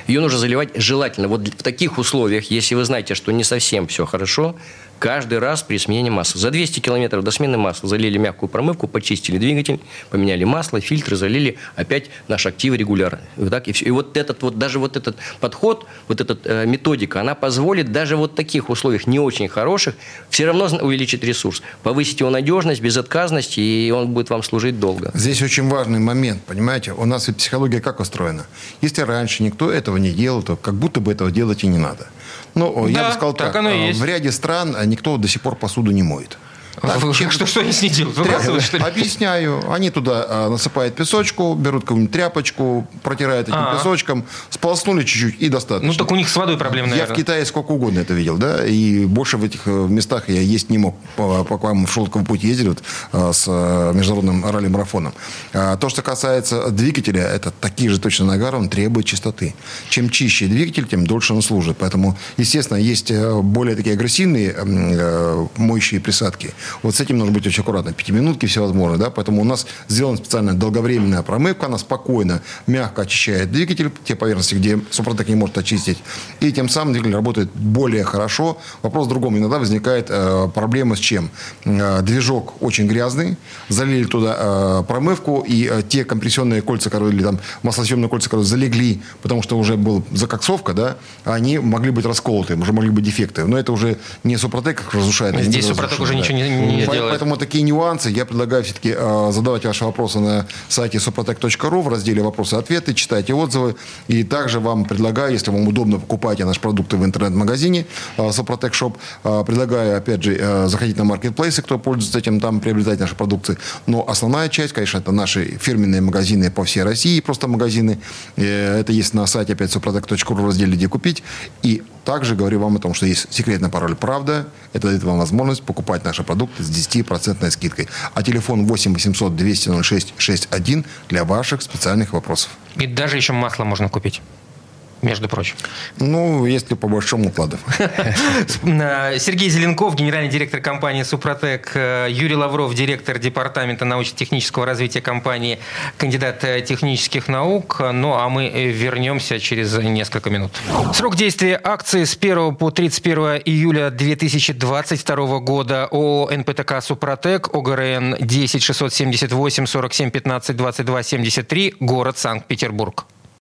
ее нужно заливать желательно. Вот в таких условиях, если вы знаете, что не совсем все хорошо, каждый раз при смене масла. За 200 километров до смены масла залили мягкую промывку, почистили двигатель, поменяли масло, фильтры, залили опять наш актив регуляр. И, вот так, и, все. и вот этот вот, даже вот этот подход, вот эта э, методика, она позволит даже вот в таких условиях не очень хороших все равно увеличить ресурс, повысить его надежность, безотказность, и он будет вам служить долго. Здесь очень важный момент, понимаете, у нас и психология как устроена. Если раньше никто этого не делал, то как будто бы этого делать и не надо. Ну, да, я бы сказал так, так э, в ряде стран никто до сих пор посуду не моет. Так, чем... Что, что они с ней делают? Выбрасывают, что ли? Объясняю. Они туда а, насыпают песочку, берут какую-нибудь тряпочку, протирают этим А-а-а. песочком, сполоснули чуть-чуть и достаточно. Ну, так у них с водой проблем, наверное. Я в Китае сколько угодно это видел, да, и больше в этих э, местах я есть не мог, пока мы в Шелковый путь ездили вот, а, с а, международным ралли-марафоном. А, то, что касается двигателя, это такие же точно нагары, он требует чистоты. Чем чище двигатель, тем дольше он служит. Поэтому, естественно, есть э, более такие агрессивные э, моющие присадки. Вот с этим нужно быть очень аккуратно. Пятиминутки всевозможные, да, поэтому у нас сделана специальная долговременная промывка, она спокойно, мягко очищает двигатель, те поверхности, где Супротек не может очистить, и тем самым двигатель работает более хорошо. Вопрос в другом. Иногда возникает э, проблема с чем? Э, движок очень грязный, залили туда э, промывку, и э, те компрессионные кольца, которые, или там маслосъемные кольца, которые залегли, потому что уже была закоксовка, да, они могли быть расколоты, уже могли быть дефекты. Но это уже не Супротек разрушает. Здесь Супротек уже да. ничего не, не делает. Поэтому такие нюансы. Я предлагаю все-таки э, задавать ваши вопросы на сайте suprotec.ru в разделе «Вопросы и ответы», читайте отзывы. И также вам предлагаю, если вам удобно, покупайте наши продукты в интернет-магазине э, Suprotec Shop. Э, предлагаю, опять же, э, заходить на маркетплейсы, кто пользуется этим, там приобретать наши продукты. Но основная часть, конечно, это наши фирменные магазины по всей России, просто магазины. Э, это есть на сайте опять suprotec.ru в разделе «Где купить». И также говорю вам о том, что есть секретный пароль «Правда». Это дает вам возможность покупать наши продукты с 10% скидкой. А телефон 8 800 200 06 61 для ваших специальных вопросов. И даже еще масло можно купить. Между прочим. Ну, если по большому укладу. Сергей Зеленков, генеральный директор компании «Супротек», Юрий Лавров, директор департамента научно-технического развития компании, кандидат технических наук. Ну, а мы вернемся через несколько минут. Срок действия акции с 1 по 31 июля 2022 года ООО «НПТК Супротек», ОГРН 10 678 47 15 22 73, город Санкт-Петербург.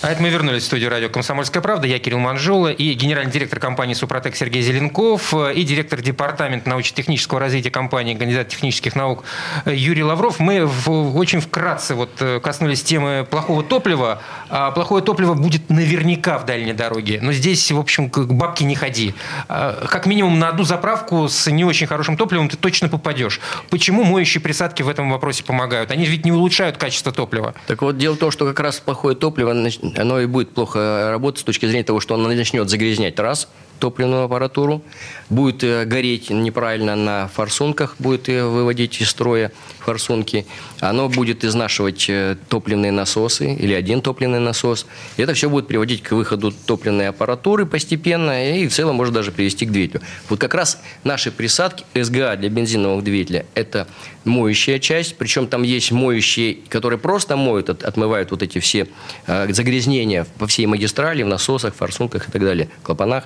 А это мы вернулись в студию радио «Комсомольская правда». Я Кирилл Манжула и генеральный директор компании «Супротек» Сергей Зеленков и директор департамента научно-технического развития компании кандидат технических наук Юрий Лавров. Мы в, очень вкратце вот э, коснулись темы плохого топлива. А плохое топливо будет наверняка в дальней дороге. Но здесь, в общем, к бабке не ходи. А, как минимум на одну заправку с не очень хорошим топливом ты точно попадешь. Почему моющие присадки в этом вопросе помогают? Они ведь не улучшают качество топлива. Так вот, дело в том, что как раз плохое топливо оно и будет плохо работать с точки зрения того, что оно начнет загрязнять раз топливную аппаратуру, будет э, гореть неправильно на форсунках, будет э, выводить из строя форсунки, оно будет изнашивать э, топливные насосы или один топливный насос. И это все будет приводить к выходу топливной аппаратуры постепенно и в целом может даже привести к двигателю. Вот как раз наши присадки СГА для бензинового двигателя – это моющая часть, причем там есть моющие, которые просто моют, отмывают вот эти все загрязнения по всей магистрали, в насосах, форсунках и так далее, клапанах.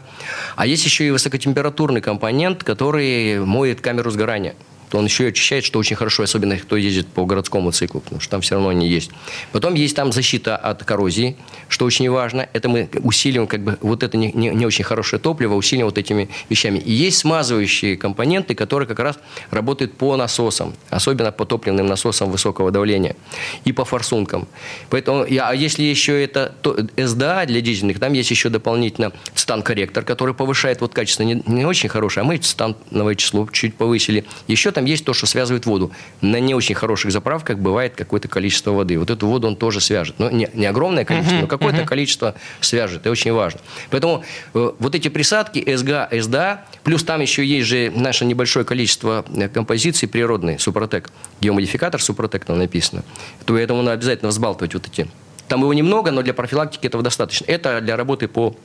А есть еще и высокотемпературный компонент, который моет камеру сгорания то он еще и очищает, что очень хорошо, особенно кто ездит по городскому циклу, потому что там все равно они есть. Потом есть там защита от коррозии, что очень важно. Это мы усиливаем как бы вот это не, не, не очень хорошее топливо, усиливаем вот этими вещами. И есть смазывающие компоненты, которые как раз работают по насосам, особенно по топливным насосам высокого давления и по форсункам. Поэтому, а если еще это то, СДА для дизельных, там есть еще дополнительно стан-корректор, который повышает вот качество не, не очень хорошее, а мы становое число чуть повысили. Еще там там есть то, что связывает воду. На не очень хороших заправках бывает какое-то количество воды. Вот эту воду он тоже свяжет. Но не, не огромное количество, но какое-то количество свяжет. Это очень важно. Поэтому э, вот эти присадки СГА, СДА, плюс там еще есть же наше небольшое количество э, композиций природной, Супротек, геомодификатор Супротек там написано. То поэтому надо обязательно взбалтывать вот эти. Там его немного, но для профилактики этого достаточно. Это для работы по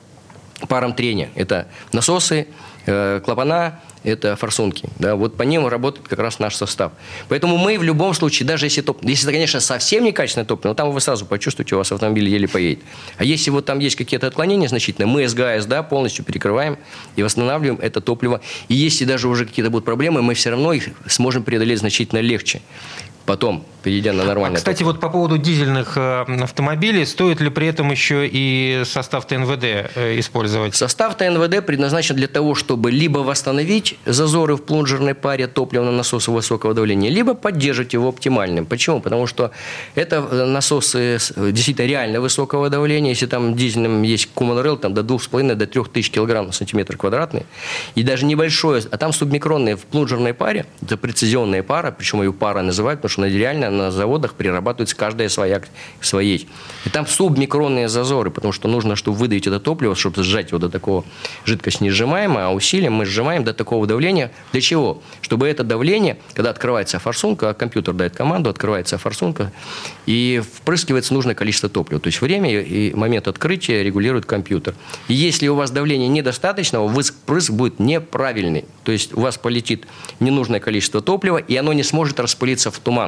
парам трения. Это насосы, э, клапана, это форсунки. Да, вот по ним работает как раз наш состав. Поэтому мы в любом случае, даже если, топ, если это, конечно, совсем некачественное топливо, там вы сразу почувствуете, у вас автомобиль еле поедет. А если вот там есть какие-то отклонения значительные, мы СГА, СДА полностью перекрываем и восстанавливаем это топливо. И если даже уже какие-то будут проблемы, мы все равно их сможем преодолеть значительно легче потом, перейдя на нормальное. А, кстати, вот по поводу дизельных э, автомобилей, стоит ли при этом еще и состав ТНВД э, использовать? Состав ТНВД предназначен для того, чтобы либо восстановить зазоры в плунжерной паре топливного насоса высокого давления, либо поддерживать его оптимальным. Почему? Потому что это э, насосы действительно реально высокого давления. Если там дизельным есть Rail, там до 2,5 до 3 тысяч килограмм на сантиметр квадратный, и даже небольшое, а там субмикронные в плунжерной паре, это прецизионная пара, причем ее пара называют, потому что что реально на заводах перерабатывается каждая своя своей. И там субмикронные зазоры, потому что нужно, чтобы выдавить это топливо, чтобы сжать его до такого жидкость не сжимаемая, а усилием мы сжимаем до такого давления. Для чего? Чтобы это давление, когда открывается форсунка, компьютер дает команду, открывается форсунка, и впрыскивается нужное количество топлива. То есть время и момент открытия регулирует компьютер. И если у вас давление недостаточного, впрыск будет неправильный. То есть у вас полетит ненужное количество топлива, и оно не сможет распылиться в туман.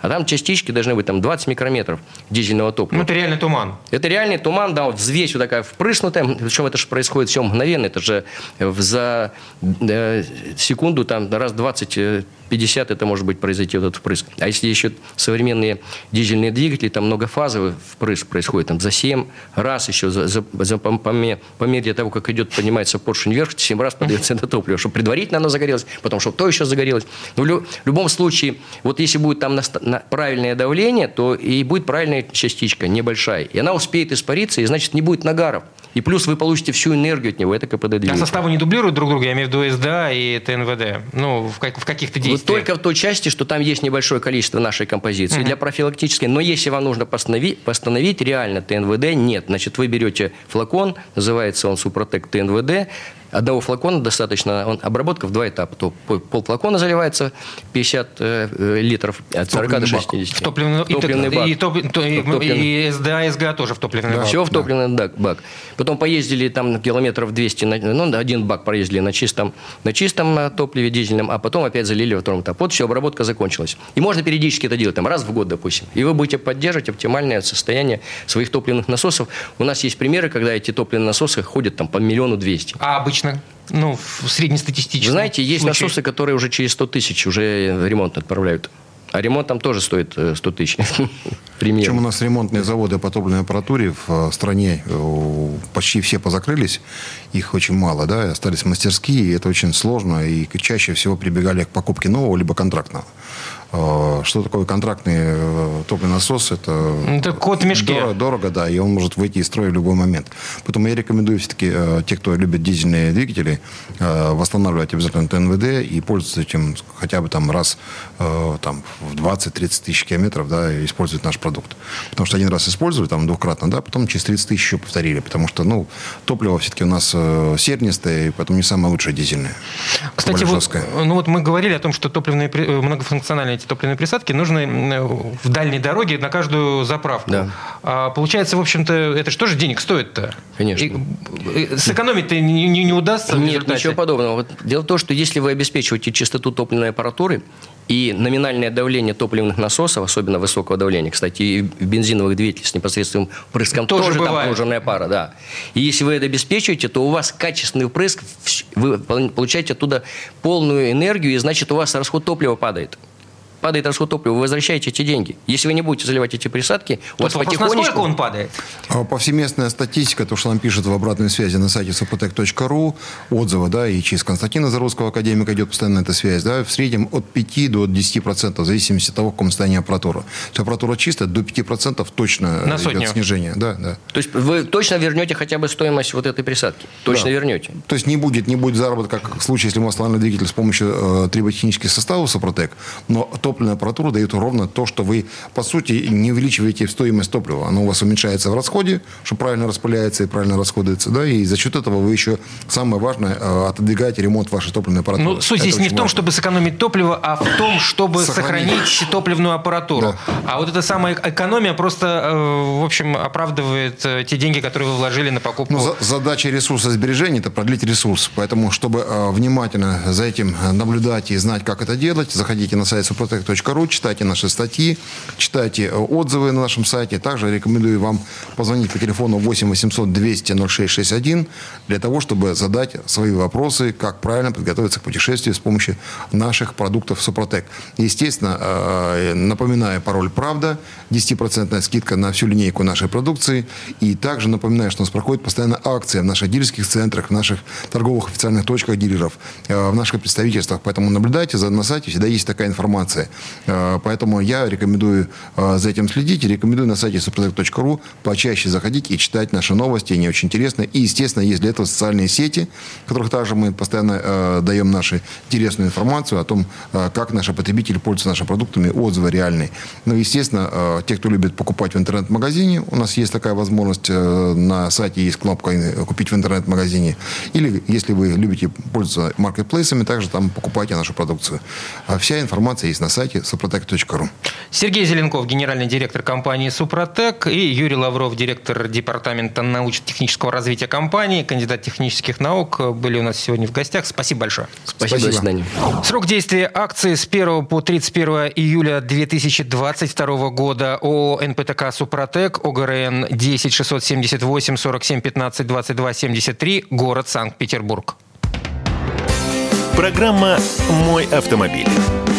А там частички должны быть там 20 микрометров дизельного топлива. Ну, это реальный туман. Это реальный туман, да, вот взвесь вот такая впрыснутая. Причем это же происходит все мгновенно. Это же за э, секунду там раз 20 50 это может быть произойти вот этот впрыск. А если еще современные дизельные двигатели, там многофазовый впрыск происходит, там за 7 раз еще, за, за, за, по, по, по мере того, как идет, поднимается поршень вверх, 7 раз подается это топливо, чтобы предварительно оно загорелось, потом, чтобы то еще загорелось. Но в, лю, в любом случае, вот если будет там на правильное давление, то и будет правильная частичка, небольшая. И она успеет испариться, и значит не будет нагаров. И плюс вы получите всю энергию от него, это КПД двигателя. А составы не дублируют друг друга, я имею в виду СДА и ТНВД? Ну, в, как, в каких-то действиях? Вот только в той части, что там есть небольшое количество нашей композиции uh-huh. для профилактической. Но если вам нужно постановить, постановить реально ТНВД, нет. Значит, вы берете флакон, называется он Супротек ТНВД, одного флакона достаточно, он, обработка в два этапа. То пол флакона заливается 50 э, литров от 40 топливный до 60. В топливный, топливный и, бак. И, топ, то, и, топливный. и СДА, СГА тоже в топливный да, бак. Все в топливный да. бак. Потом поездили там километров 200, ну, один бак проездили на чистом, на чистом э, топливе дизельном, а потом опять залили во втором этапе. Вот все, обработка закончилась. И можно периодически это делать, там, раз в год, допустим. И вы будете поддерживать оптимальное состояние своих топливных насосов. У нас есть примеры, когда эти топливные насосы ходят там по миллиону двести. А обычно? Ну, в среднестатистическом Вы знаете, есть случае. насосы, которые уже через 100 тысяч уже ремонт отправляют. А ремонт там тоже стоит 100 э, тысяч. Причем у нас ремонтные заводы по топливной аппаратуре в э, стране э, почти все позакрылись. Их очень мало, да, остались мастерские, и это очень сложно. И чаще всего прибегали к покупке нового либо контрактного. Э, что такое контрактный э, топливный насос? Это, это кот в мешке. Дорого, дорого, да, и он может выйти из строя в любой момент. Поэтому я рекомендую все-таки э, те, кто любит дизельные двигатели, восстанавливать обязательно ТНВД и пользоваться этим хотя бы там раз там, в 20-30 тысяч километров, да, использовать наш продукт. Потому что один раз использовали, там, двукратно, да, потом через 30 тысяч еще повторили, потому что, ну, топливо все-таки у нас сернистое, и поэтому не самое лучшее дизельное. Кстати, вот, ну вот мы говорили о том, что топливные многофункциональные эти топливные присадки нужны в дальней дороге на каждую заправку. Да. А, получается, в общем-то, это что же денег стоит-то? Конечно. И, сэкономить-то не, не, не удастся? Нет, ничего подобного. Вот дело в том, что если вы обеспечиваете чистоту топливной аппаратуры, и номинальное давление топливных насосов, особенно высокого давления, кстати, и в бензиновых двигателях с непосредственным впрыском тоже, тоже там положенная пара, да. И если вы это обеспечиваете, то у вас качественный впрыск, вы получаете оттуда полную энергию, и значит у вас расход топлива падает падает расход топлива, вы возвращаете эти деньги. Если вы не будете заливать эти присадки, у вас потихонечку... Насколько он падает? А, повсеместная статистика, то, что нам пишут в обратной связи на сайте sopotec.ru, отзывы, да, и через Константина Зарусского академика идет постоянно эта связь, да, в среднем от 5 до 10%, в зависимости от того, в каком состоянии аппаратура. Если аппаратура чистая, до 5% точно на идет снижение. Да, да. То есть вы точно вернете хотя бы стоимость вот этой присадки? Точно да. вернете? То есть не будет, не будет заработка, как в случае, если мы ослали двигатель с помощью э, триботехнических составов Сопротек, но то топливная аппаратура дает ровно то, что вы, по сути, не увеличиваете стоимость топлива. Оно у вас уменьшается в расходе, что правильно распыляется и правильно расходуется, да, и за счет этого вы еще, самое важное, э, отодвигаете ремонт вашей топливной аппаратуры. Ну, суть здесь не в том, важно. чтобы сэкономить топливо, а в том, чтобы сохранить, сохранить топливную аппаратуру. Да. А вот эта самая экономия просто, э, в общем, оправдывает э, те деньги, которые вы вложили на покупку. Ну, за, задача ресурсосбережения – это продлить ресурс. Поэтому, чтобы внимательно за этим наблюдать и знать, как это делать, заходите на сайт suprotec.ru ру, читайте наши статьи, читайте э, отзывы на нашем сайте. Также рекомендую вам позвонить по телефону 8 800 200 0661 для того, чтобы задать свои вопросы, как правильно подготовиться к путешествию с помощью наших продуктов Супротек. Естественно, э, напоминаю пароль «Правда», 10% скидка на всю линейку нашей продукции. И также напоминаю, что у нас проходит постоянно акция в наших дилерских центрах, в наших торговых официальных точках дилеров, э, в наших представительствах. Поэтому наблюдайте, за, на сайте всегда есть такая информация. Э, поэтому я рекомендую э, за этим следить. Рекомендую на сайте suprotec.ru почаще заходить и читать наши новости. Они очень интересны. И, естественно, есть для этого социальные сети, в которых также мы постоянно э, даем нашу интересную информацию о том, как наши потребители пользуются нашими продуктами, отзывы реальные. Ну, естественно, те, кто любит покупать в интернет-магазине, у нас есть такая возможность. На сайте есть кнопка «Купить в интернет-магазине». Или, если вы любите пользоваться маркетплейсами, также там покупайте нашу продукцию. А вся информация есть на сайте suprotec.ru. Сергей Зеленков, генеральный директор компании «Супротек», и Юрий Лавров, директор департамента научно-технического развития компании, кандидат технических наук, были у нас сегодня в гостях. Спасибо большое. Спасибо, Спасибо. до свидания. Срок действия акции с 1 по 31 июля 2022 года ООО «НПТК Супротек», ОГРН 10 678 47 15 22 73, город Санкт-Петербург. Программа «Мой автомобиль».